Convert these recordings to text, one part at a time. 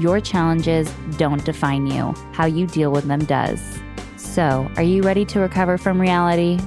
your challenges don't define you, how you deal with them does. So, are you ready to recover from reality?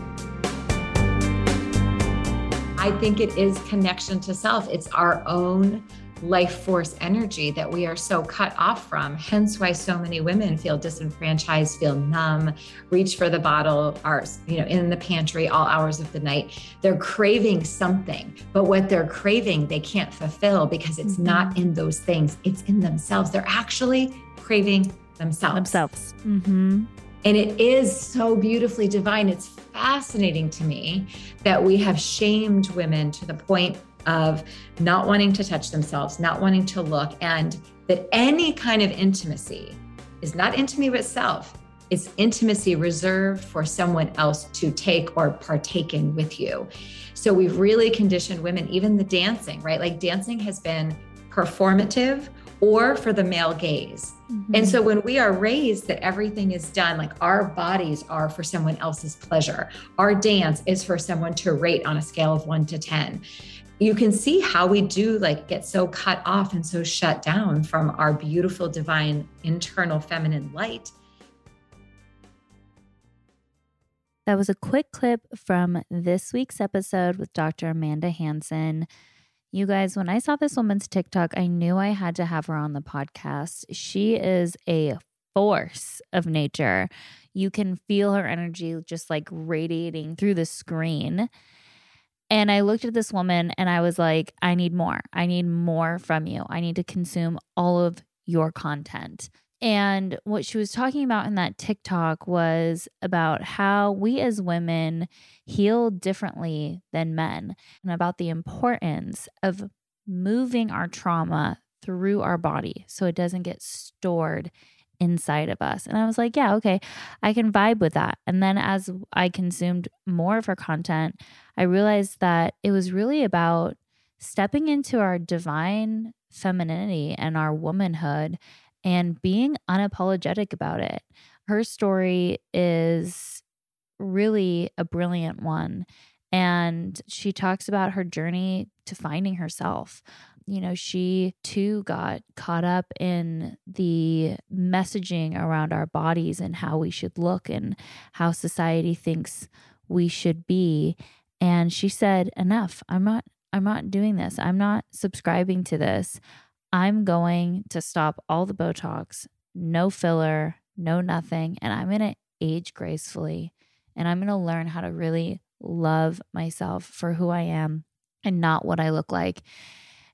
I think it is connection to self. It's our own life force energy that we are so cut off from. Hence why so many women feel disenfranchised, feel numb, reach for the bottle, are you know in the pantry all hours of the night. They're craving something, but what they're craving they can't fulfill because it's mm-hmm. not in those things. It's in themselves. They're actually craving themselves. Themselves. Mm-hmm. And it is so beautifully divine. It's fascinating to me that we have shamed women to the point of not wanting to touch themselves, not wanting to look, and that any kind of intimacy is not intimacy with self. It's intimacy reserved for someone else to take or partake in with you. So we've really conditioned women, even the dancing, right? Like dancing has been performative or for the male gaze. Mm-hmm. And so when we are raised that everything is done, like our bodies are for someone else's pleasure, our dance is for someone to rate on a scale of one to 10 you can see how we do like get so cut off and so shut down from our beautiful divine internal feminine light. That was a quick clip from this week's episode with dr amanda hanson you guys when i saw this woman's tiktok i knew i had to have her on the podcast. She is a force of nature. You can feel her energy just like radiating through the screen and I looked at this woman and I was like, I need more. I need more from you. I need to consume all of your content. And what she was talking about in that TikTok was about how we as women heal differently than men and about the importance of moving our trauma through our body so it doesn't get stored inside of us. And I was like, yeah, okay, I can vibe with that. And then as I consumed more of her content, I realized that it was really about stepping into our divine femininity and our womanhood and being unapologetic about it. Her story is really a brilliant one. And she talks about her journey to finding herself, you know, she too got caught up in the messaging around our bodies and how we should look and how society thinks we should be. And she said, Enough. I'm not. I'm not doing this. I'm not subscribing to this. I'm going to stop all the Botox, no filler, no nothing. And I'm going to age gracefully. And I'm going to learn how to really love myself for who I am and not what I look like.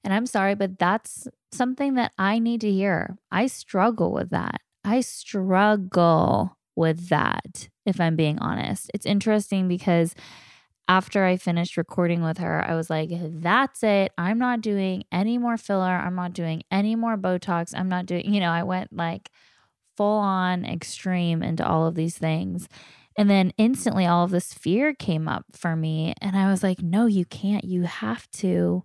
And I'm sorry, but that's something that I need to hear. I struggle with that. I struggle with that, if I'm being honest. It's interesting because after I finished recording with her, I was like, that's it. I'm not doing any more filler. I'm not doing any more Botox. I'm not doing, you know, I went like full on extreme into all of these things. And then instantly all of this fear came up for me. And I was like, no, you can't. You have to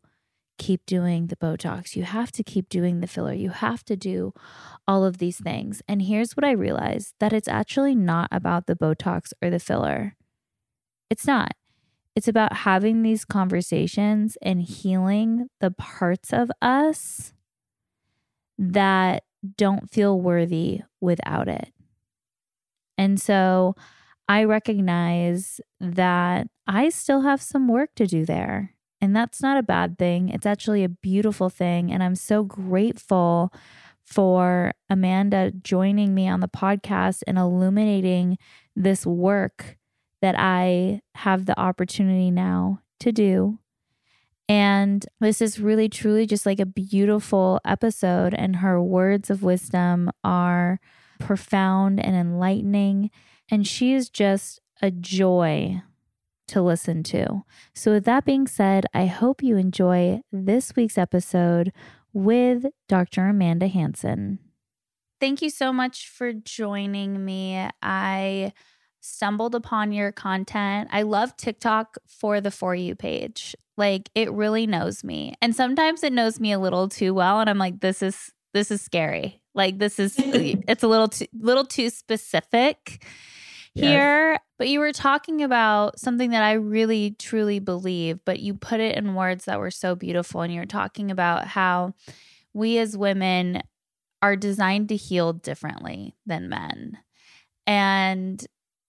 keep doing the Botox. You have to keep doing the filler. You have to do all of these things. And here's what I realized that it's actually not about the Botox or the filler. It's not. It's about having these conversations and healing the parts of us that don't feel worthy without it. And so I recognize that I still have some work to do there. And that's not a bad thing. It's actually a beautiful thing. And I'm so grateful for Amanda joining me on the podcast and illuminating this work that I have the opportunity now to do. And this is really, truly just like a beautiful episode. And her words of wisdom are profound and enlightening. And she is just a joy to listen to. So, with that being said, I hope you enjoy this week's episode with Dr. Amanda Hanson. Thank you so much for joining me. I stumbled upon your content. I love TikTok for the For You page. Like it really knows me. And sometimes it knows me a little too well and I'm like this is this is scary. Like this is it's a little too little too specific here. Yes. But you were talking about something that I really truly believe, but you put it in words that were so beautiful and you're talking about how we as women are designed to heal differently than men. And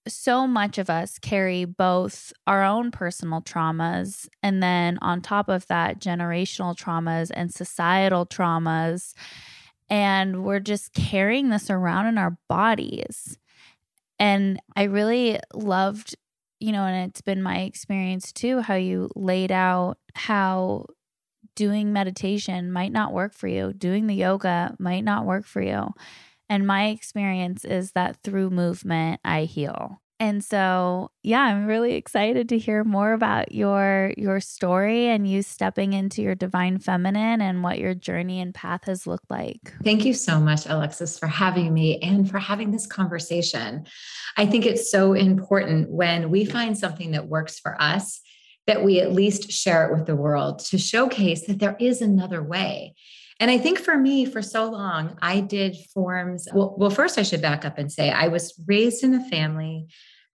so much of us carry both our own personal traumas and then on top of that generational traumas and societal traumas and we're just carrying this around in our bodies and i really loved you know and it's been my experience too how you laid out how doing meditation might not work for you doing the yoga might not work for you and my experience is that through movement, I heal. And so, yeah, I'm really excited to hear more about your your story and you stepping into your divine feminine and what your journey and path has looked like. Thank you so much Alexis for having me and for having this conversation. I think it's so important when we find something that works for us that we at least share it with the world to showcase that there is another way. And I think for me, for so long, I did forms. Well, well, first, I should back up and say I was raised in a family,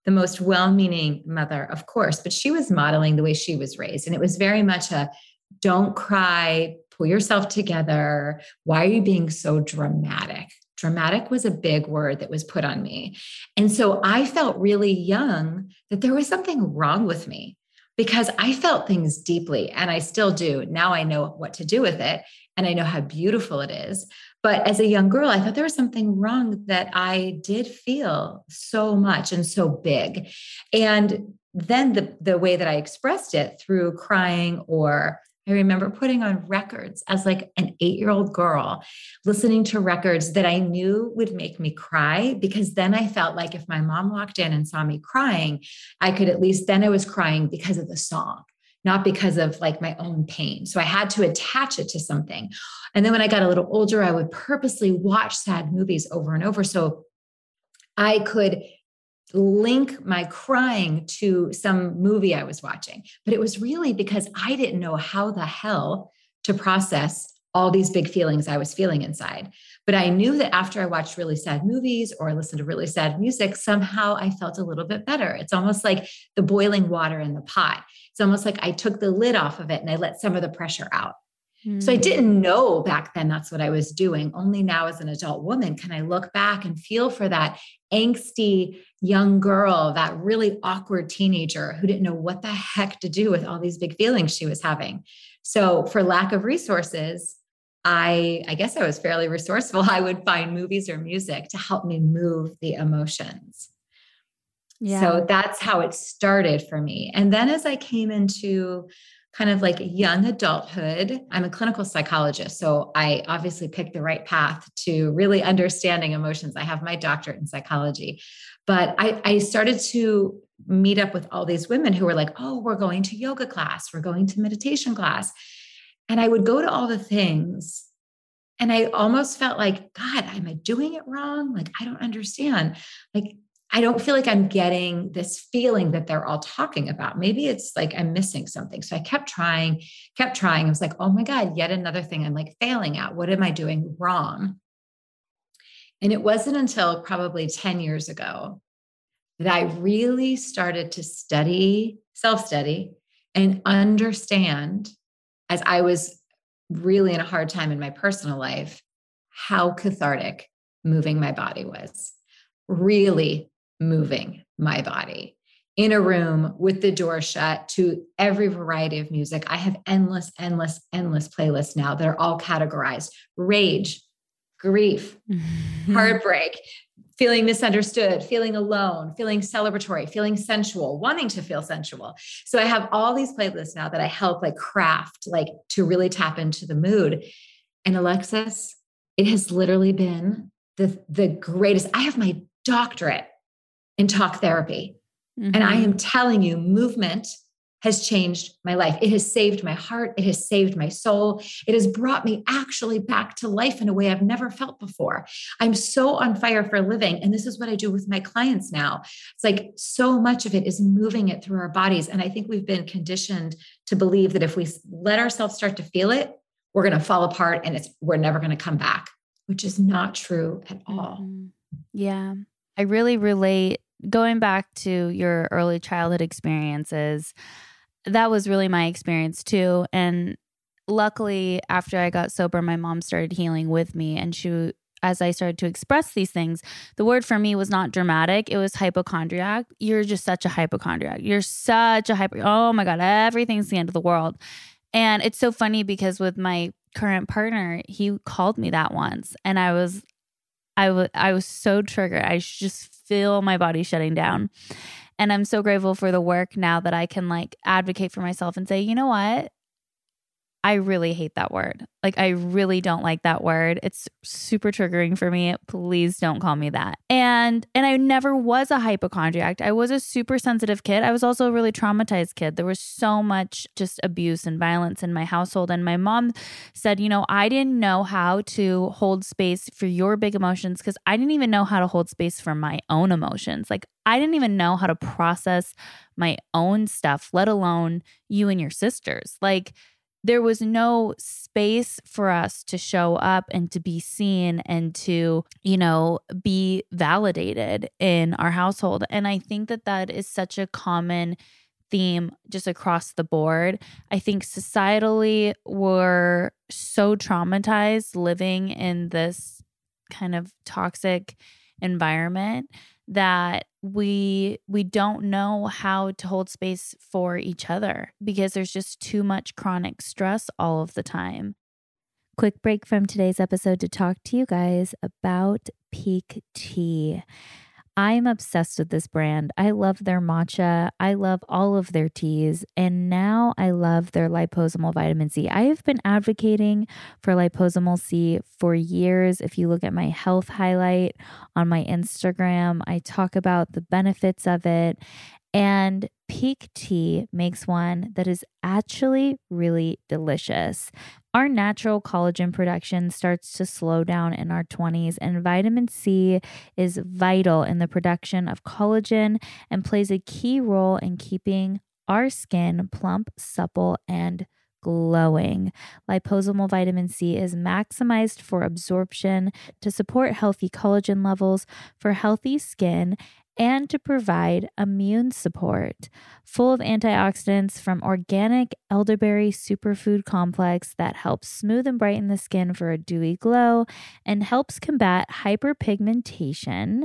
the most well meaning mother, of course, but she was modeling the way she was raised. And it was very much a don't cry, pull yourself together. Why are you being so dramatic? Dramatic was a big word that was put on me. And so I felt really young that there was something wrong with me because I felt things deeply and I still do. Now I know what to do with it and I know how beautiful it is. But as a young girl, I thought there was something wrong that I did feel so much and so big. And then the, the way that I expressed it through crying or I remember putting on records as like an eight year old girl, listening to records that I knew would make me cry because then I felt like if my mom walked in and saw me crying, I could at least then I was crying because of the song not because of like my own pain. So I had to attach it to something. And then when I got a little older, I would purposely watch sad movies over and over. So I could link my crying to some movie I was watching. But it was really because I didn't know how the hell to process all these big feelings I was feeling inside. But I knew that after I watched really sad movies or listened to really sad music, somehow I felt a little bit better. It's almost like the boiling water in the pot. It's almost like I took the lid off of it and I let some of the pressure out. Mm-hmm. So I hmm. didn't know back then that's what I was doing. Only now, as an adult woman, can I look back and feel for that angsty young girl, that really awkward teenager who didn't know what the heck to do with all these big feelings she was having. So, for lack of resources, I, I guess I was fairly resourceful. I would find movies or music to help me move the emotions. Yeah. So that's how it started for me. And then as I came into kind of like young adulthood, I'm a clinical psychologist. So I obviously picked the right path to really understanding emotions. I have my doctorate in psychology. But I, I started to meet up with all these women who were like, oh, we're going to yoga class, we're going to meditation class. And I would go to all the things and I almost felt like, God, am I doing it wrong? Like, I don't understand. Like, I don't feel like I'm getting this feeling that they're all talking about. Maybe it's like I'm missing something. So I kept trying, kept trying. I was like, oh my God, yet another thing I'm like failing at. What am I doing wrong? And it wasn't until probably 10 years ago that I really started to study, self study, and understand as I was really in a hard time in my personal life how cathartic moving my body was. Really moving my body in a room with the door shut to every variety of music. I have endless, endless, endless playlists now that are all categorized rage, grief, heartbreak, feeling misunderstood, feeling alone, feeling celebratory, feeling sensual, wanting to feel sensual. So I have all these playlists now that I help like craft, like to really tap into the mood. And Alexis, it has literally been the, the greatest. I have my doctorate in talk therapy. Mm-hmm. And I am mm-hmm. telling you, movement has changed my life. It has saved my heart. It has saved my soul. It has brought me actually back to life in a way I've never felt before. I'm so on fire for a living. And this is what I do with my clients now. It's like so much of it is moving it through our bodies. And I think we've been conditioned to believe that if we let ourselves start to feel it, we're going to fall apart and it's we're never going to come back, which is not true at all. Mm-hmm. Yeah. I really relate going back to your early childhood experiences that was really my experience too. And luckily, after I got sober, my mom started healing with me. And she, as I started to express these things, the word for me was not dramatic, it was hypochondriac. You're just such a hypochondriac. You're such a hyper. Oh my God, everything's the end of the world. And it's so funny because with my current partner, he called me that once. And I was, I was, I was so triggered. I just feel my body shutting down. And I'm so grateful for the work now that I can like advocate for myself and say, you know what? I really hate that word. Like, I really don't like that word. It's super triggering for me. Please don't call me that. And and I never was a hypochondriac. I was a super sensitive kid. I was also a really traumatized kid. There was so much just abuse and violence in my household. And my mom said, you know, I didn't know how to hold space for your big emotions because I didn't even know how to hold space for my own emotions. Like I didn't even know how to process my own stuff, let alone you and your sisters. Like there was no space for us to show up and to be seen and to, you know, be validated in our household. And I think that that is such a common theme just across the board. I think societally, we're so traumatized living in this kind of toxic environment that we we don't know how to hold space for each other because there's just too much chronic stress all of the time. Quick break from today's episode to talk to you guys about Pique Tea. I'm obsessed with this brand. I love their matcha. I love all of their teas. And now I love their liposomal vitamin C. I have been advocating for liposomal C for years. If you look at my health highlight on my Instagram, I talk about the benefits of it. And Pique Tea makes one that is actually really delicious. Our natural collagen production starts to slow down in our 20s, and vitamin C is vital in the production of collagen and plays a key role in keeping our skin plump, supple, and glowing. Liposomal vitamin C is maximized for absorption to support healthy collagen levels for healthy skin and to provide immune support. Full of antioxidants from organic elderberry superfood complex that helps smooth and brighten the skin for a dewy glow and helps combat hyperpigmentation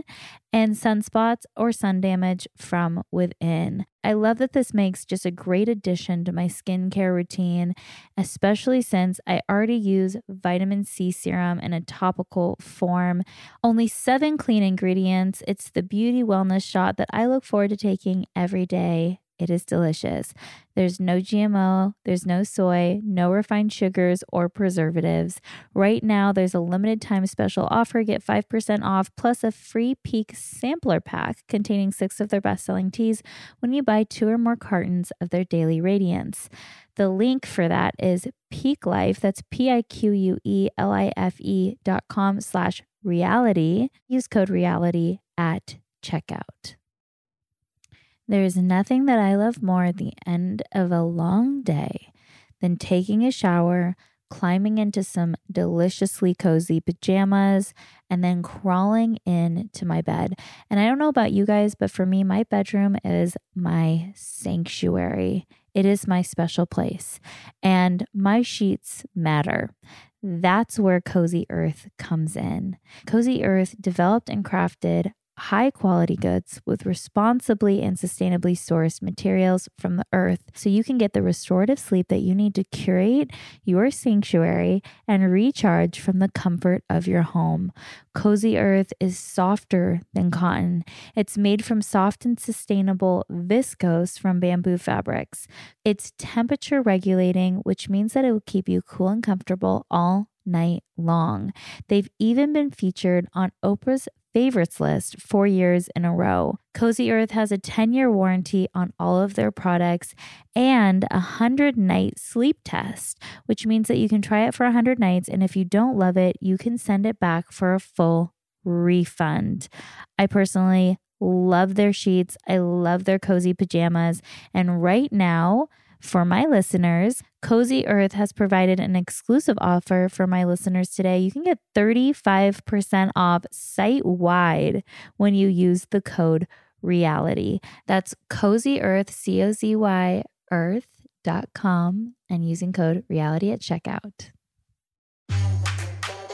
and sunspots or sun damage from within. I love that this makes just a great addition to my skincare routine, especially since I already use vitamin C serum in a topical form. Only seven clean ingredients. It's the beauty wellness shot that I look forward to taking every day it is delicious. There's no GMO, there's no soy, no refined sugars or preservatives. Right now, there's a limited time special offer. Get 5% off plus a free Pique sampler pack containing six of their best selling teas when you buy two or more cartons of their daily radiance. The link for that is Pique Life. That's P I Q U E L I F E dot com slash reality. Use code reality at checkout. There is nothing that I love more at the end of a long day than taking a shower, climbing into some deliciously cozy pajamas, and then crawling into my bed. And I don't know about you guys, but for me, my bedroom is my sanctuary. It is my special place, and my sheets matter. That's where Cozy Earth comes in. Cozy Earth developed and crafted high quality goods with responsibly and sustainably sourced materials from the earth so you can get the restorative sleep that you need to curate your sanctuary and recharge from the comfort of your home. Cozy Earth is softer than cotton. It's made from soft and sustainable viscose from bamboo fabrics. It's temperature regulating, which means that it will keep you cool and comfortable all night long. They've even been featured on Oprah's favorites list four years in a row. Cozy Earth has a 10 year warranty on all of their products and a 100 night sleep test, which means that you can try it for 100 nights. And if you don't love it, you can send it back for a full refund. I personally love their sheets, I love their cozy pajamas. And right now, for my listeners, Cozy Earth has provided an exclusive offer for my listeners today. You can get 35% off site wide when you use the code reality. That's Cozy Earth, C O Z Y earth.com, and using code reality at checkout.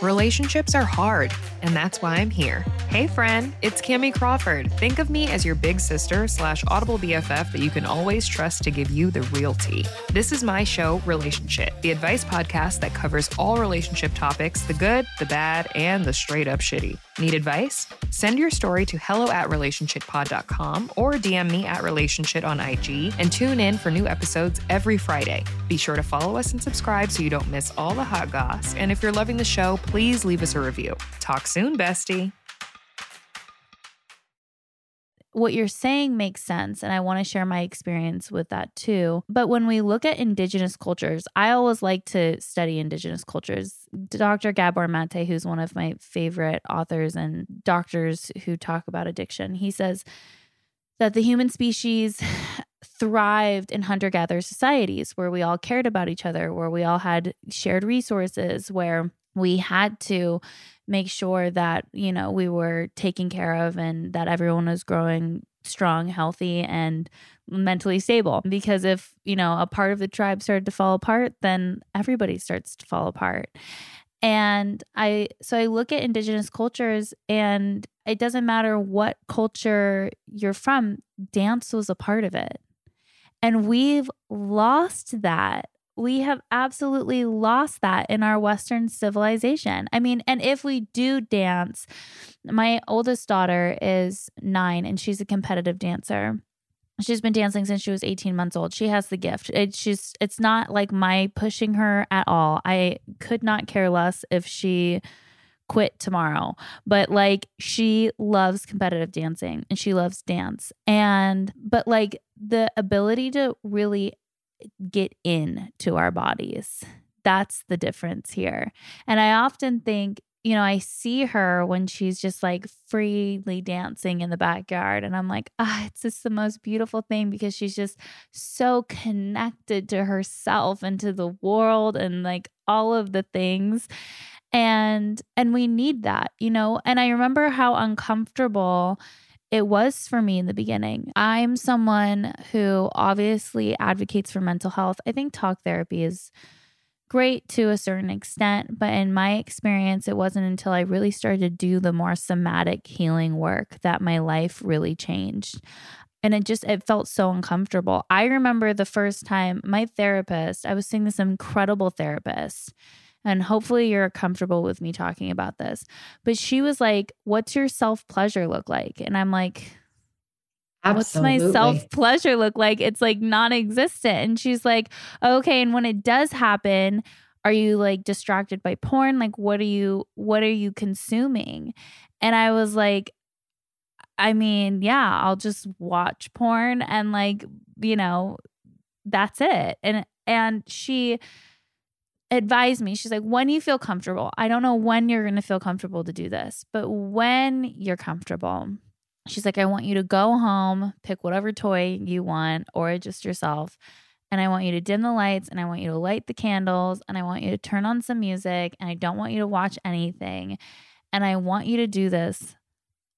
Relationships are hard, and that's why I'm here. Hey, friend, it's Cami Crawford. Think of me as your big sister slash audible BFF that you can always trust to give you the real tea. This is my show, Relationshit, the advice podcast that covers all relationship topics the good, the bad, and the straight up shitty. Need advice? Send your story to hello at relationshitpod.com or DM me at relationship on IG and tune in for new episodes every Friday. Be sure to follow us and subscribe so you don't miss all the hot goss. And if you're loving the show, please leave us a review. Talk soon, bestie. What you're saying makes sense. And I want to share my experience with that too. But when we look at indigenous cultures, I always like to study indigenous cultures. Dr. Gabor Mate, who's one of my favorite authors and doctors who talk about addiction, he says that the human species thrived in hunter gatherer societies where we all cared about each other, where we all had shared resources, where we had to make sure that you know we were taken care of and that everyone was growing strong healthy and mentally stable. Because if you know a part of the tribe started to fall apart then everybody starts to fall apart. And i so i look at indigenous cultures and it doesn't matter what culture you're from dance was a part of it. And we've lost that we have absolutely lost that in our Western civilization. I mean, and if we do dance, my oldest daughter is nine and she's a competitive dancer. She's been dancing since she was 18 months old. She has the gift. It's just, it's not like my pushing her at all. I could not care less if she quit tomorrow. But like she loves competitive dancing and she loves dance. And, but like the ability to really get in to our bodies. That's the difference here. And I often think, you know, I see her when she's just like freely dancing in the backyard. And I'm like, ah, it's just the most beautiful thing because she's just so connected to herself and to the world and like all of the things. And and we need that, you know. And I remember how uncomfortable it was for me in the beginning. I'm someone who obviously advocates for mental health. I think talk therapy is great to a certain extent, but in my experience, it wasn't until I really started to do the more somatic healing work that my life really changed. And it just it felt so uncomfortable. I remember the first time my therapist, I was seeing this incredible therapist and hopefully you're comfortable with me talking about this. But she was like, What's your self pleasure look like? And I'm like, Absolutely. What's my self pleasure look like? It's like non existent. And she's like, Okay. And when it does happen, are you like distracted by porn? Like, what are you, what are you consuming? And I was like, I mean, yeah, I'll just watch porn and like, you know, that's it. And, and she, advise me. She's like, when you feel comfortable, I don't know when you're going to feel comfortable to do this, but when you're comfortable, she's like, I want you to go home, pick whatever toy you want or just yourself. And I want you to dim the lights and I want you to light the candles and I want you to turn on some music and I don't want you to watch anything. And I want you to do this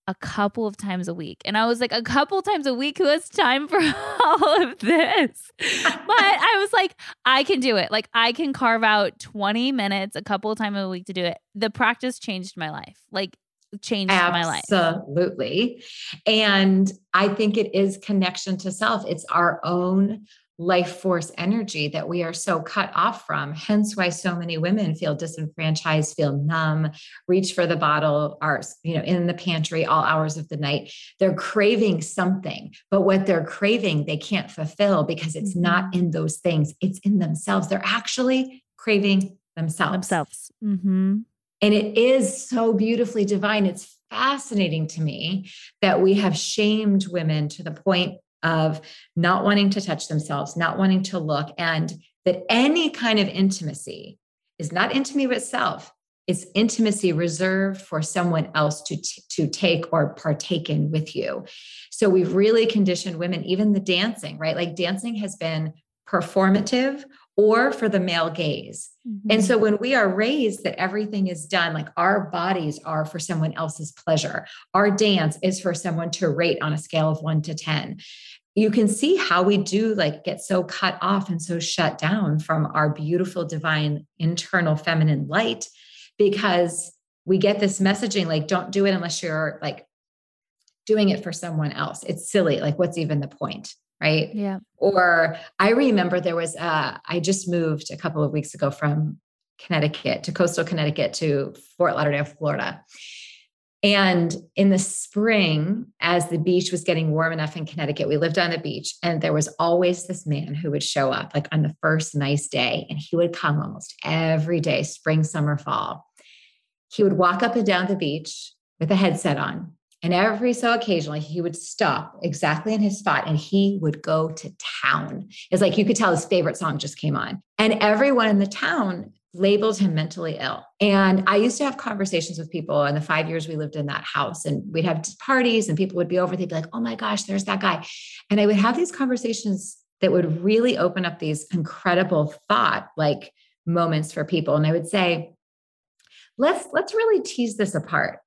a couple of times a week. And I was like, a couple times a week? Who has time for all of this? but I was like, I can do it. Like, I can carve out 20 minutes a couple of times a week to do it. The practice changed my life. Like, changed Absolutely. my life. Absolutely. And I think it is connection to self. It's our own life force energy that we are so cut off from. Hence why so many women feel disenfranchised, feel numb, reach for the bottle, are, you know, in the pantry all hours of the night. They're craving something, but what they're craving, they can't fulfill because it's mm-hmm. not in those things. It's in themselves. They're actually craving themselves. Themselves. Mm-hmm. And it is so beautifully divine. It's fascinating to me that we have shamed women to the point of not wanting to touch themselves, not wanting to look, and that any kind of intimacy is not intimacy with self. It's intimacy reserved for someone else to, t- to take or partake in with you. So we've really conditioned women, even the dancing, right? Like dancing has been performative or for the male gaze. Mm-hmm. And so when we are raised that everything is done, like our bodies are for someone else's pleasure, our dance is for someone to rate on a scale of one to 10. You can see how we do like get so cut off and so shut down from our beautiful, divine, internal feminine light because we get this messaging like, don't do it unless you're like doing it for someone else. It's silly. Like, what's even the point? Right? Yeah. Or I remember there was, uh, I just moved a couple of weeks ago from Connecticut to coastal Connecticut to Fort Lauderdale, Florida. And in the spring, as the beach was getting warm enough in Connecticut, we lived on the beach, and there was always this man who would show up like on the first nice day, and he would come almost every day, spring, summer, fall. He would walk up and down the beach with a headset on, and every so occasionally, he would stop exactly in his spot and he would go to town. It's like you could tell his favorite song just came on. And everyone in the town labeled him mentally ill. And I used to have conversations with people in the five years we lived in that house. And we'd have parties and people would be over. They'd be like, oh my gosh, there's that guy. And I would have these conversations that would really open up these incredible thought like moments for people. And I would say, let's let's really tease this apart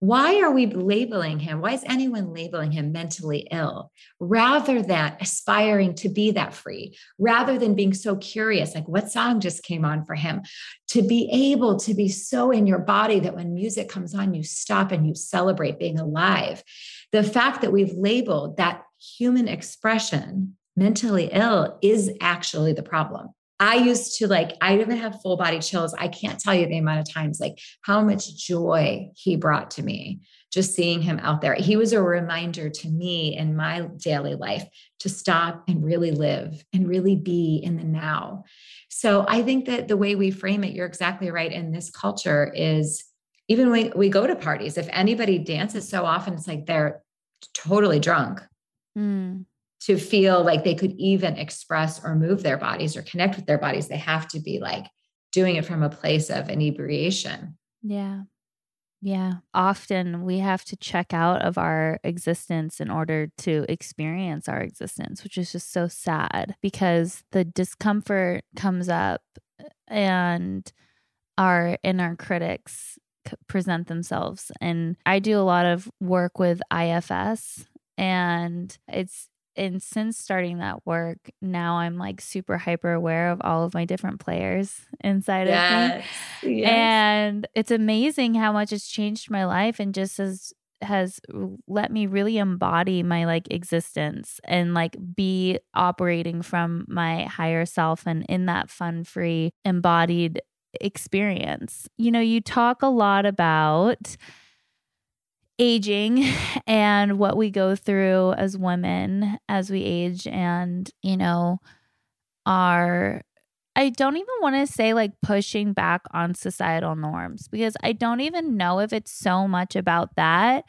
why are we labeling him? Why is anyone labeling him mentally ill rather than aspiring to be that free, rather than being so curious, like what song just came on for him? To be able to be so in your body that when music comes on, you stop and you celebrate being alive. The fact that we've labeled that human expression mentally ill is actually the problem. I used to like, I even have full body chills. I can't tell you the amount of times, like how much joy he brought to me just seeing him out there. He was a reminder to me in my daily life to stop and really live and really be in the now. So I think that the way we frame it, you're exactly right. In this culture, is even when we go to parties, if anybody dances so often, it's like they're totally drunk. Mm to feel like they could even express or move their bodies or connect with their bodies, they have to be like doing it from a place of inebriation. Yeah. Yeah. Often we have to check out of our existence in order to experience our existence, which is just so sad because the discomfort comes up and our inner critics present themselves. And I do a lot of work with IFS and it's and since starting that work, now I'm like super hyper aware of all of my different players inside yes. of me. Yes. And it's amazing how much it's changed my life and just as has let me really embody my like existence and like be operating from my higher self and in that fun free embodied experience. You know, you talk a lot about aging and what we go through as women as we age and you know our I don't even want to say like pushing back on societal norms because I don't even know if it's so much about that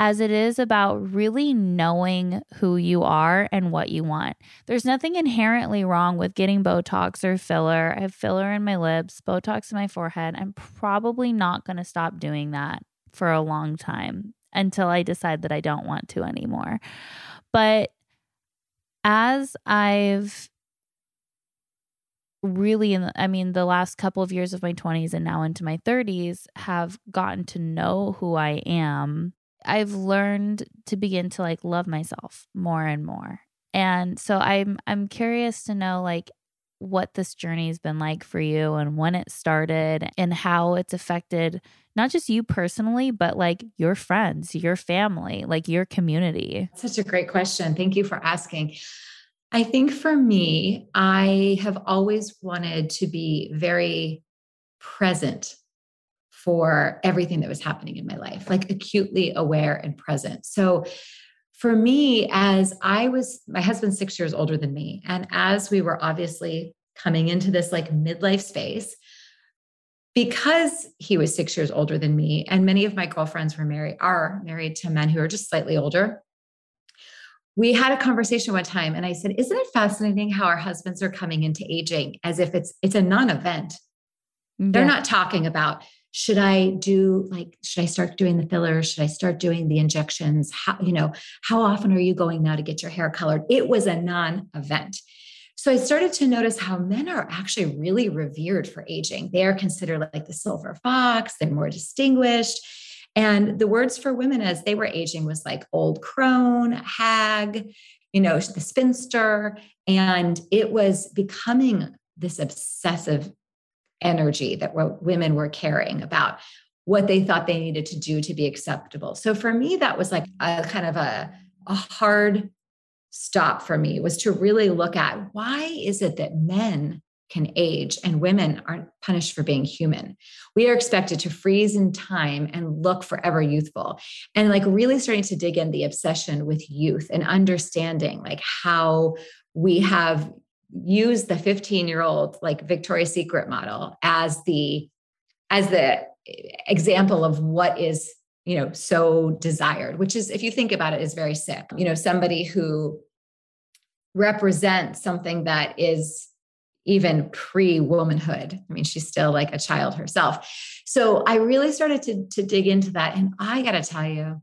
as it is about really knowing who you are and what you want. There's nothing inherently wrong with getting Botox or filler. I have filler in my lips, Botox in my forehead. I'm probably not going to stop doing that for a long time until I decide that I don't want to anymore. But as I've really in the, I mean the last couple of years of my 20s and now into my 30s have gotten to know who I am, I've learned to begin to like love myself more and more. And so I'm I'm curious to know like what this journey has been like for you and when it started and how it's affected not just you personally, but like your friends, your family, like your community? Such a great question. Thank you for asking. I think for me, I have always wanted to be very present for everything that was happening in my life, like acutely aware and present. So for me, as I was, my husband's six years older than me. And as we were obviously coming into this like midlife space because he was six years older than me and many of my girlfriends were married are married to men who are just slightly older we had a conversation one time and i said isn't it fascinating how our husbands are coming into aging as if it's it's a non-event? Yeah. they're not talking about should i do like should i start doing the fillers? Should i start doing the injections? How you know how often are you going now to get your hair colored? It was a non-event so I started to notice how men are actually really revered for aging. They are considered like the silver fox, they're more distinguished. And the words for women as they were aging was like old crone, hag, you know, the spinster. And it was becoming this obsessive energy that women were caring about what they thought they needed to do to be acceptable. So for me, that was like a kind of a, a hard stop for me was to really look at why is it that men can age and women aren't punished for being human. We are expected to freeze in time and look forever youthful. And like really starting to dig in the obsession with youth and understanding like how we have used the 15 year old like Victoria's Secret model as the as the example of what is you know so desired which is if you think about it is very sick you know somebody who represents something that is even pre womanhood i mean she's still like a child herself so i really started to, to dig into that and i got to tell you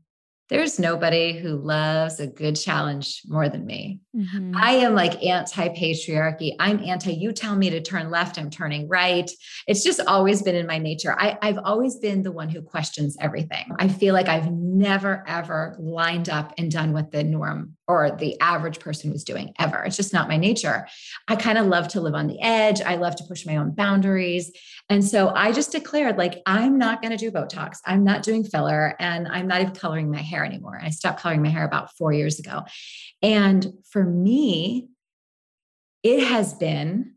there's nobody who loves a good challenge more than me. Mm-hmm. I am like anti patriarchy. I'm anti, you tell me to turn left, I'm turning right. It's just always been in my nature. I, I've always been the one who questions everything. I feel like I've never, ever lined up and done what the norm or the average person was doing ever. It's just not my nature. I kind of love to live on the edge. I love to push my own boundaries. And so I just declared, like, I'm not going to do Botox. I'm not doing filler and I'm not even coloring my hair anymore. I stopped coloring my hair about four years ago. And for me, it has been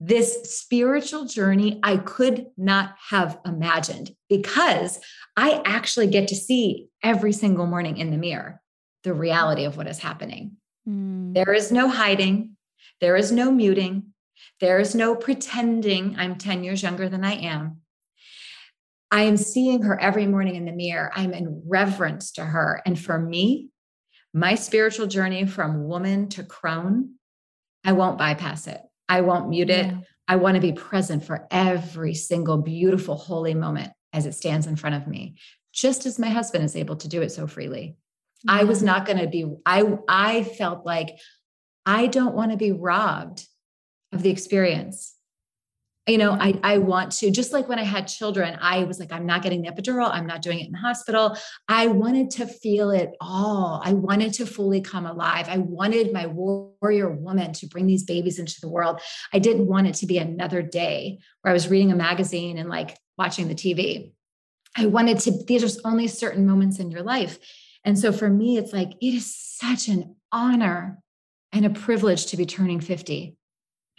this spiritual journey I could not have imagined because I actually get to see every single morning in the mirror the reality of what is happening. Mm. There is no hiding, there is no muting, there is no pretending I'm 10 years younger than I am. I am seeing her every morning in the mirror. I'm in reverence to her. And for me, my spiritual journey from woman to crone, I won't bypass it. I won't mute it. Yeah. I want to be present for every single beautiful, holy moment as it stands in front of me, just as my husband is able to do it so freely. I was mm-hmm. not going to be, I, I felt like I don't want to be robbed of the experience. You know mm-hmm. I, I want to just like when i had children i was like i'm not getting the epidural i'm not doing it in the hospital. I wanted to feel it all. I wanted to fully come alive. I wanted my warrior woman to bring these babies into the world. I didn't want it to be another day where i was reading a magazine and like watching the tv i wanted to these are only certain moments in your life and so for me it's like it is such an honor and a privilege to be turning 50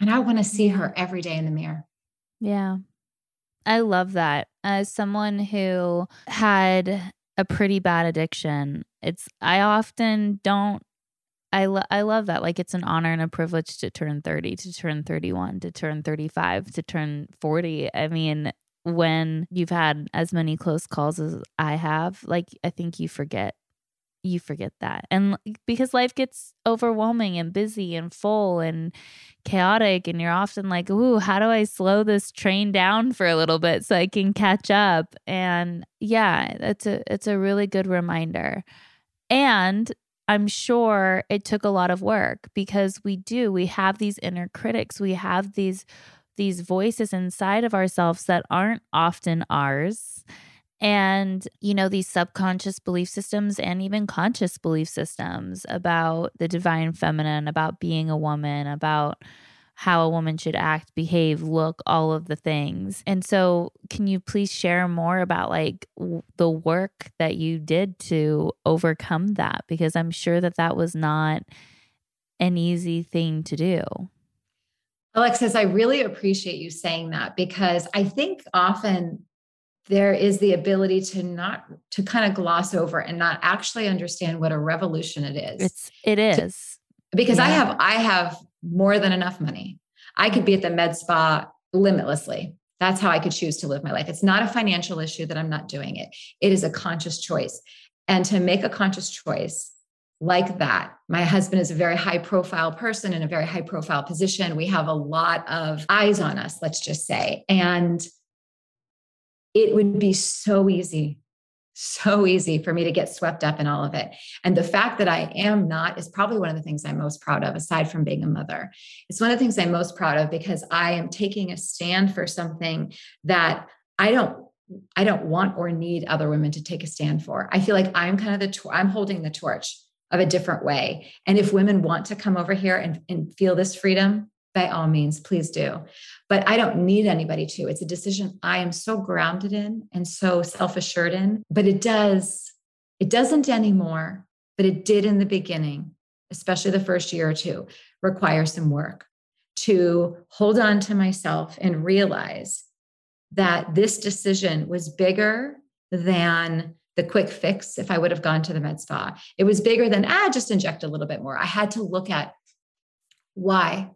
and i want to see her every day in the mirror yeah. I love that. As someone who had a pretty bad addiction, it's I often don't I lo- I love that. Like it's an honor and a privilege to turn 30, to turn 31, to turn 35, to turn 40. I mean, when you've had as many close calls as I have, like I think you forget you forget that. And because life gets overwhelming and busy and full and chaotic, and you're often like, Ooh, how do I slow this train down for a little bit so I can catch up? And yeah, it's a it's a really good reminder. And I'm sure it took a lot of work because we do, we have these inner critics, we have these these voices inside of ourselves that aren't often ours and you know these subconscious belief systems and even conscious belief systems about the divine feminine about being a woman about how a woman should act behave look all of the things. And so can you please share more about like w- the work that you did to overcome that? Because i'm sure that that was not an easy thing to do. Alexis, I really appreciate you saying that because I think often there is the ability to not to kind of gloss over and not actually understand what a revolution it is. It's it is. To, because yeah. I have I have more than enough money. I could be at the med spa limitlessly. That's how I could choose to live my life. It's not a financial issue that I'm not doing it. It is a conscious choice. And to make a conscious choice like that, my husband is a very high profile person in a very high profile position. We have a lot of eyes on us, let's just say. And it would be so easy so easy for me to get swept up in all of it. And the fact that I am not is probably one of the things I'm most proud of, aside from being a mother. It's one of the things I'm most proud of because I am taking a stand for something that I don't. I don't want or need other women to take a stand for. I feel like I'm kind of the, I'm holding the torch of a different way. And if women want to come over here and, and feel this freedom, by all means, please do. But I don't need anybody to. It's a decision I am so grounded in and so self assured in. But it does, it doesn't anymore, but it did in the beginning, especially the first year or two, require some work to hold on to myself and realize that this decision was bigger than the quick fix if I would have gone to the med spa. It was bigger than, ah, just inject a little bit more. I had to look at why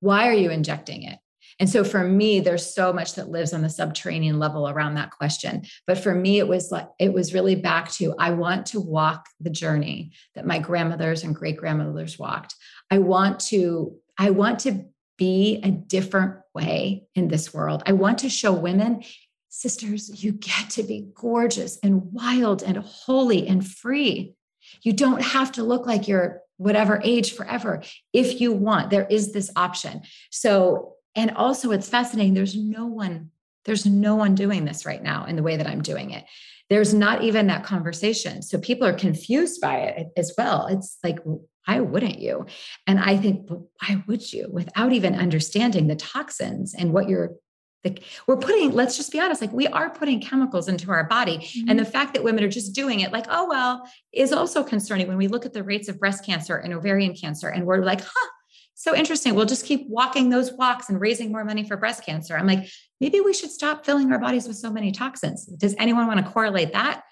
why are you injecting it? And so for me, there's so much that lives on the subterranean level around that question. But for me, it was like, it was really back to I want to walk the journey that my grandmothers and great grandmothers walked. I want to, I want to be a different way in this world. I want to show women, sisters, you get to be gorgeous and wild and holy and free. You don't have to look like you're whatever age forever if you want there is this option. So and also it's fascinating there's no one there's no one doing this right now in the way that i'm doing it. There's not even that conversation. So people are confused by it as well. It's like why wouldn't you? And i think why would you? Without even understanding the toxins and what you're like we're putting let's just be honest like we are putting chemicals into our body. Mm-hmm. and the fact that women are just doing it like oh well is also concerning when we look at the rates of breast cancer and ovarian cancer and we're like huh so interesting. We'll just keep walking those walks and raising more money for breast cancer. I'm like maybe we should stop filling our bodies with so many toxins. Does anyone want to correlate that?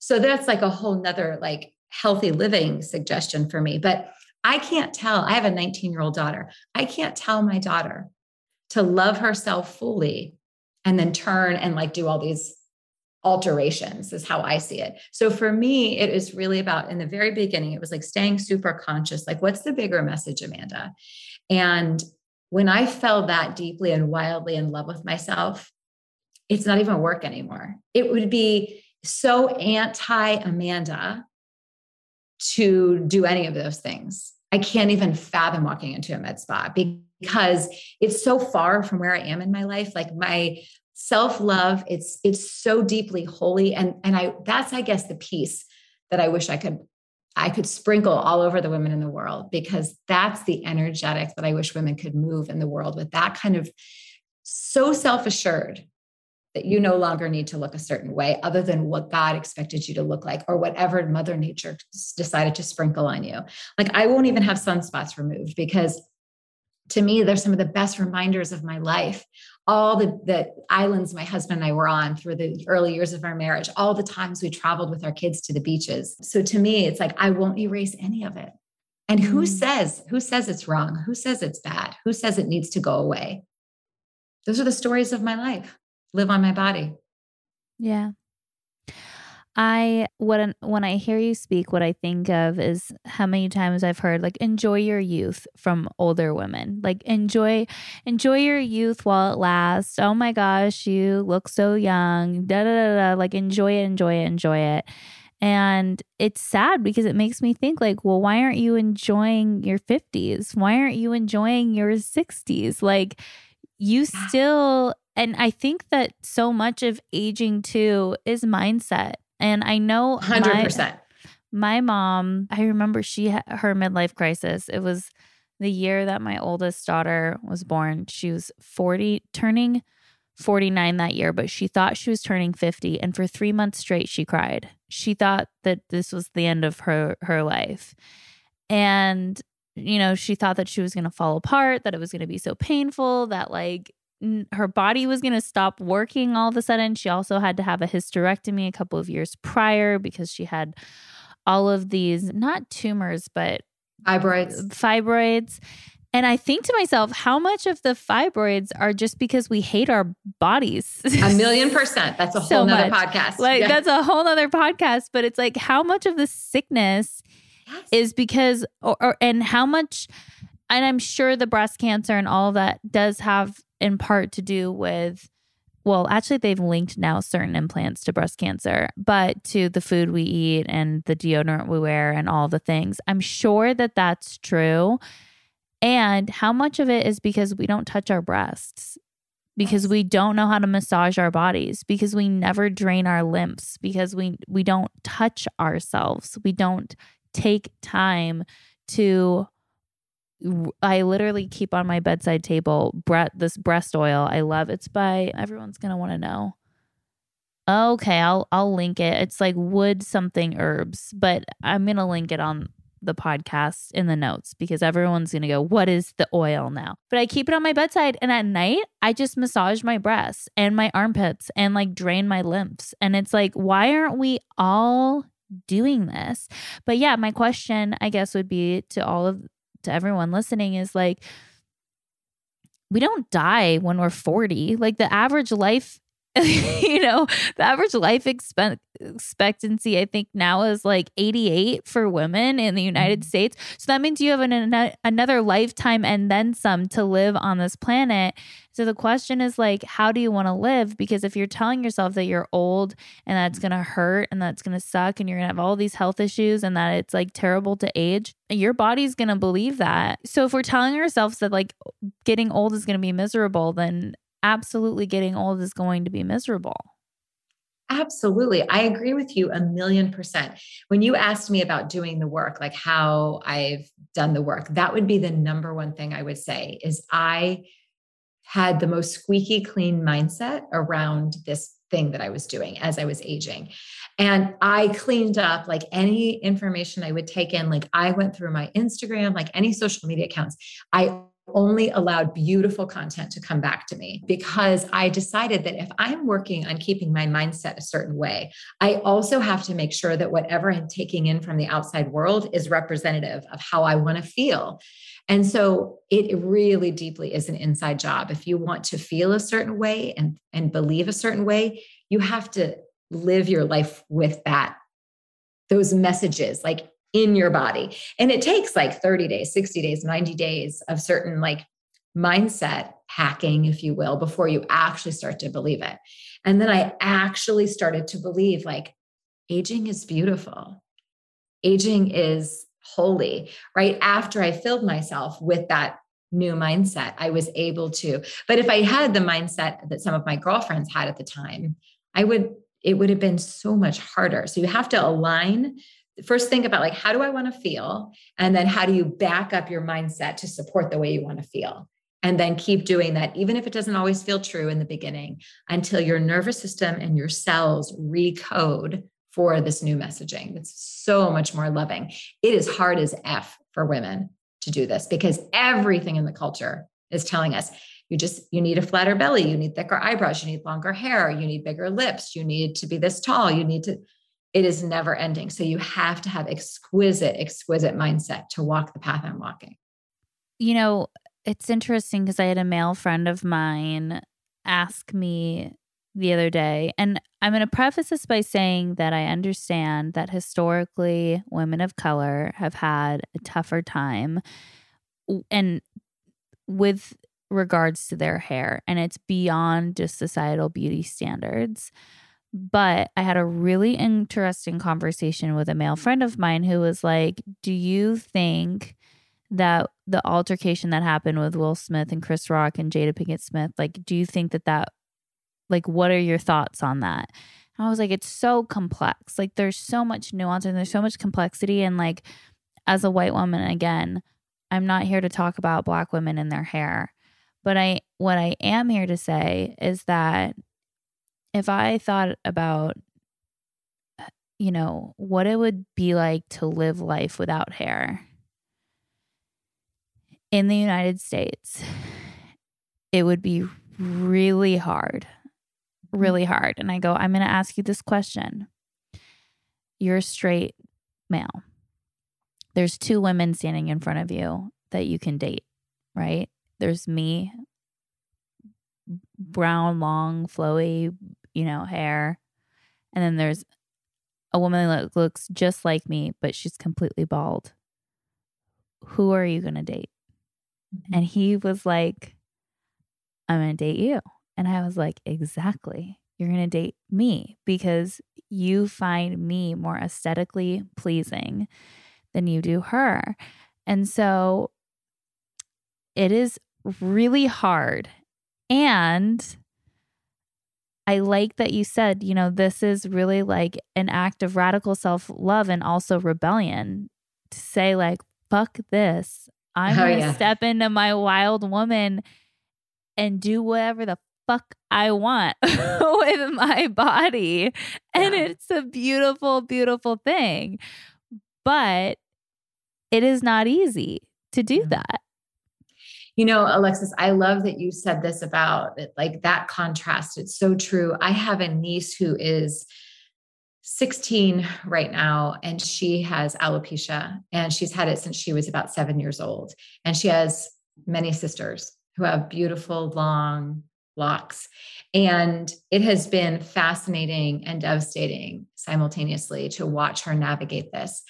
So that's like a whole nother like healthy living suggestion for me. But i can't tell i have a 19 year old daughter. I can't tell my daughter to love herself fully and then turn and like do all these alterations is how I see it. So for me, it is really about in the very beginning, it was like staying super conscious. Like, what's the bigger message, Amanda? And when I fell that deeply and wildly in love with myself, it's not even work anymore. It would be so anti Amanda to do any of those things. I can't even fathom walking into a med spa because it's so far from where I am in my life. Like my self-love, it's it's so deeply holy. And and I that's I guess the piece that I wish I could I could sprinkle all over the women in the world because that's the energetic that I wish women could move in the world with that kind of so self-assured that you no longer need to look a certain way other than what God expected you to look like or whatever Mother Nature decided to sprinkle on you. Like I won't even have sunspots removed because to me, they're some of the best reminders of my life. All the, the islands my husband and I were on through the early years of our marriage, all the times we traveled with our kids to the beaches. So to me, it's like I won't erase any of it. And who mm. says, who says it's wrong? Who says it's bad? Who says it needs to go away? Those are the stories of my life. Live on my body. Yeah. I what when I hear you speak, what I think of is how many times I've heard like enjoy your youth from older women. Like enjoy enjoy your youth while it lasts. Oh my gosh, you look so young. Da da da da. Like enjoy it, enjoy it, enjoy it. And it's sad because it makes me think like, well, why aren't you enjoying your 50s? Why aren't you enjoying your 60s? Like you still and I think that so much of aging too is mindset and I know 100%. My, my mom, I remember she had her midlife crisis. It was the year that my oldest daughter was born. She was 40, turning 49 that year, but she thought she was turning 50 and for 3 months straight she cried. She thought that this was the end of her her life. And you know, she thought that she was going to fall apart, that it was going to be so painful, that like her body was going to stop working all of a sudden. She also had to have a hysterectomy a couple of years prior because she had all of these, not tumors, but fibroids. Fibroids. And I think to myself, how much of the fibroids are just because we hate our bodies? a million percent. That's a So whole nother much. podcast. like Yeah. that's a whole other podcast. But it's like how much of the sickness Yes. is because or, or and how much and I'm sure the breast cancer and all of that does have in part to do with well, actually they've linked now certain implants to breast cancer, but to the food we eat and the deodorant we wear and all the things. I'm sure that that's true. And how much of it is because we don't touch our breasts? Because we don't know how to massage our bodies, because we never drain our lymphs, because we we don't touch ourselves. We don't take time to I literally keep on my bedside table bre- this breast oil. I love it's by everyone's gonna want to know. Okay, I'll I'll link it. It's like wood something herbs, but I'm gonna link it on the podcast in the notes because everyone's gonna go, What is the oil now? But I keep it on my bedside and at night I just massage my breasts and my armpits and like drain my lymphs. And it's like, why aren't we all doing this? But yeah, my question, I guess, would be to all of to everyone listening is like, we don't die when we're 40. Like the average life, you know, the average life expe- expectancy, I think now is like 88 for women in the United mm-hmm. States. So that means you have an, an, another lifetime and then some to live on this planet. So the question is like, how do you want to live? Because if you're telling yourself that you're old and that's going to hurt and that's going to suck and you're going to have all these health issues and that it's like terrible to age, your body's going to believe that. So if we're telling ourselves that like getting old is going to be miserable, then absolutely getting old is going to be miserable. Absolutely. I agree with you a million percent. When you asked me about doing the work, like how I've done the work, that would be the number one thing I would say is I had the most squeaky clean mindset around this thing that I was doing as I was aging. And I cleaned up like any information I would take in. Like I went through my Instagram, like any social media accounts. I only allowed beautiful content to come back to me because I decided that if I'm working on keeping my mindset a certain way, I also have to make sure that whatever I'm taking in from the outside world is representative of how I want to feel. And so it really deeply is an inside job. If you want to feel a certain way and, and believe a certain way, you have to live your life with that, those messages. Like in your body. And it takes like 30 days, 60 days, 90 days of certain like mindset hacking, if you will, before you actually start to believe it. And then I actually started to believe like aging is beautiful, aging is holy. Right after I filled myself with that new mindset, I was able to. But if I had the mindset that some of my girlfriends had at the time, I would, it would have been so much harder. So you have to align first think about like how do i want to feel? And then how do you back up your mindset to support the way you want to feel? And then keep doing that even if it doesn't always feel true in the beginning until your nervous system and your cells recode for this new messaging. That's so much more loving. It is hard as f for women to do this because everything in the culture is telling us you just you need a flatter belly you need thicker eyebrows you need longer hair you need bigger lips you need to be this tall you need to it is never ending. So you have to have exquisite, exquisite mindset to walk the path I'm walking. You know, it's interesting because I had a male friend of mine ask me the other day, and I'm going to preface this by saying that I understand that historically women of color have had a tougher time and with regards to their hair, and it's beyond just societal beauty standards. But I had a really interesting conversation with a male friend of mine who was like, Do you think that the altercation that happened with Will Smith and Chris Rock and Jada Pinkett Smith, like, do you think that that, like, what are your thoughts on that? And I was like, It's so complex. Like, there's so much nuance and there's so much complexity. And, like, as a white woman, again, I'm not here to talk about black women and their hair. But I, what I am here to say is that if I thought about, you know, what it would be like to live life without hair in the United States, it would be really hard, mm. really hard. And I go, I'm going to ask you this question. You're a straight male. There's two women standing in front of you that you can date. right? There's me, brown, long, flowy, you know, hair. And then there's a woman that looks just like me, but she's completely bald. Who are you going to date? Mm-hmm. And he was like, I'm going to date you. And I was like, exactly. You're going to date me because you find me more aesthetically pleasing than you do her. And so it is really hard. And I like that you said, you know, this is really like an act of radical self love and also rebellion to say, like, fuck this. I'm Oh, going to yeah. step into my wild woman and do whatever the fuck I want with my body. And Yeah. it's a beautiful, beautiful thing. But it is not easy to do that. You know, Alexis, I love that you said this about like that contrast. It's so true. I have a niece who is 16 right now, and she has alopecia, and she's had it since she was about seven years old. And she has many sisters who have beautiful, long locks. And it has been fascinating and devastating simultaneously to watch her navigate this.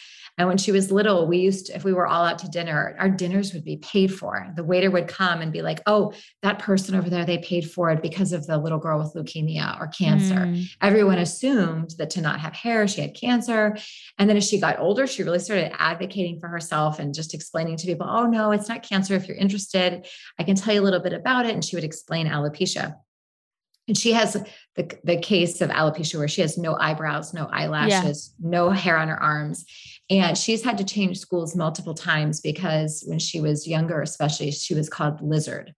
And when she was little, we used to, if we were all out to dinner, our dinners would be paid for. The waiter would come and be like, oh, that person over there, they paid for it because of the little girl with leukemia or cancer. Mm. Everyone assumed that to not have hair, she had cancer. And then as she got older, she really started advocating for herself and just explaining to people, oh, no, it's not cancer. If you're interested, I can tell you a little bit about it. And she would explain alopecia. And she has the, the case of alopecia where she has no eyebrows, no eyelashes, no hair on her arms. And she's had to change schools multiple times because when she was younger, especially, she was called lizard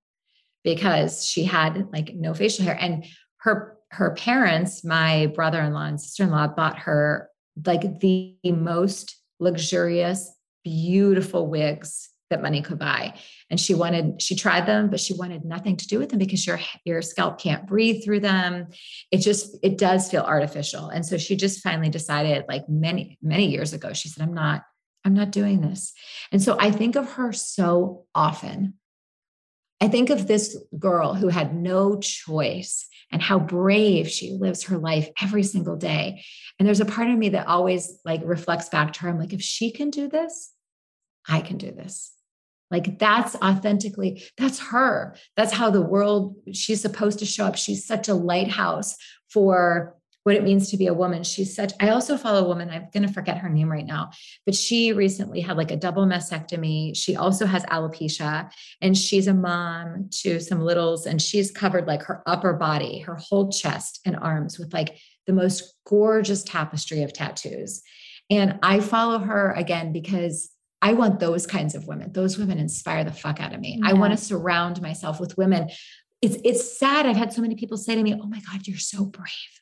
because she had like no facial hair. And her her parents, my brother-in-law and sister-in-law, bought her like the most luxurious, beautiful wigs that money could buy. And she wanted, she tried them, but she wanted nothing to do with them because your your scalp can't breathe through them. It just, it does feel artificial. And so she just finally decided, like many, many years ago, she said, I'm not, I'm not doing this. And so I think of her so often. I think of this girl who had no choice and how brave she lives her life every single day. And there's a part of me that always like reflects back to her. I'm like, if she can do this, I can do this. Like that's authentically, that's her. That's how the world, she's supposed to show up. She's such a lighthouse for what it means to be a woman. She's such, I also follow a woman, I'm going to forget her name right now, but she recently had like a double mastectomy. She also has alopecia and she's a mom to some littles and she's covered like her upper body, her whole chest and arms with like the most gorgeous tapestry of tattoos. And I follow her again because I want those kinds of women. Those women inspire the fuck out of me. I want to surround myself with women. It's it's sad. I've had so many people say to me, "Oh my god, you're so brave."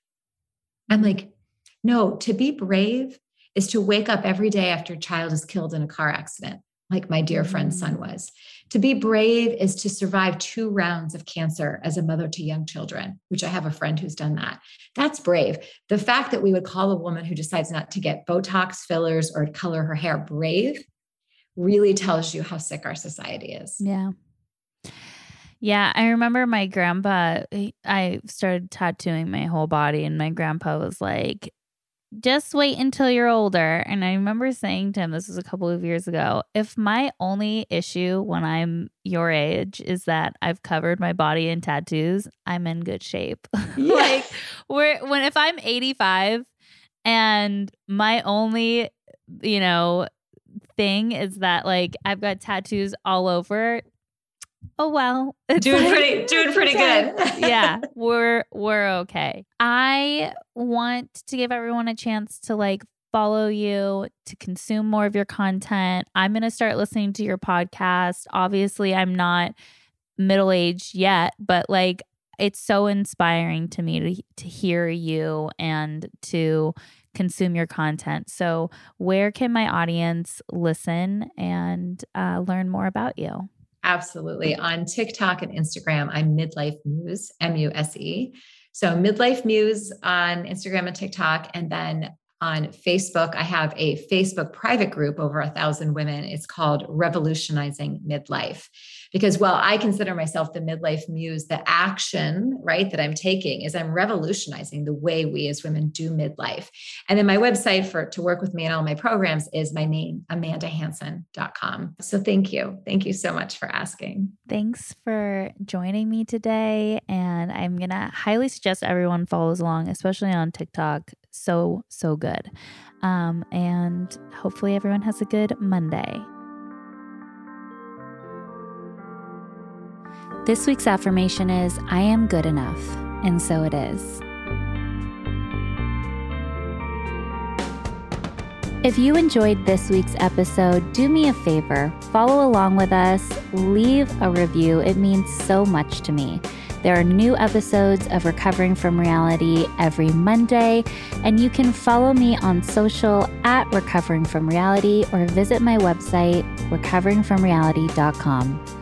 I'm like, "No, to be brave is to wake up every day after a child is killed in a car accident, like my dear friend's mm. son was. To be brave is to survive two rounds of cancer as a mother to young children, which I have a friend who's done that. That's brave. The fact that we would call a woman who decides not to get Botox fillers or color her hair brave really tells you how sick our society is. Yeah. Yeah, I remember my grandpa. I started tattooing my whole body, and my grandpa was like, just wait until you're older. And I remember saying to him, this was a couple of years ago, if my only issue when I'm your age is that I've covered my body in tattoos, I'm in good shape. like, we're, when if I'm 85 and my only, you know, thing is that like I've got tattoos all over. Oh well, It's doing like- pretty doing pretty good. yeah, we're we're okay. I want to give everyone a chance to like follow you, to consume more of your content. I'm going to start listening to your podcast. Obviously, I'm not middle-aged yet, but like it's so inspiring to me to to hear you and to consume your content. So, where can my audience listen and uh, learn more about you? Absolutely. On TikTok and Instagram, I'm Midlife Muse, M U S E. So Midlife Muse on Instagram and TikTok. And then on Facebook. I have a Facebook private group over a thousand women. It's called Revolutionizing Midlife because while I consider myself the midlife muse, the action, right, that I'm taking is I'm revolutionizing the way we as women do midlife. And then my website for to work with me and all my programs is my name, amandahanson.com. So thank you. Thank you so much for asking. Thanks for joining me today. And I'm going to highly suggest everyone follows along, especially on TikTok. So, so good. Um, and hopefully everyone has a good Monday. This week's affirmation is I am good enough, and so it is. If you enjoyed this week's episode, do me a favor, follow along with us, leave a review. It means so much to me. There are new episodes of Recovering from Reality every Monday, and you can follow me on social at Recovering from Reality or visit my website, recoveringfromreality.com.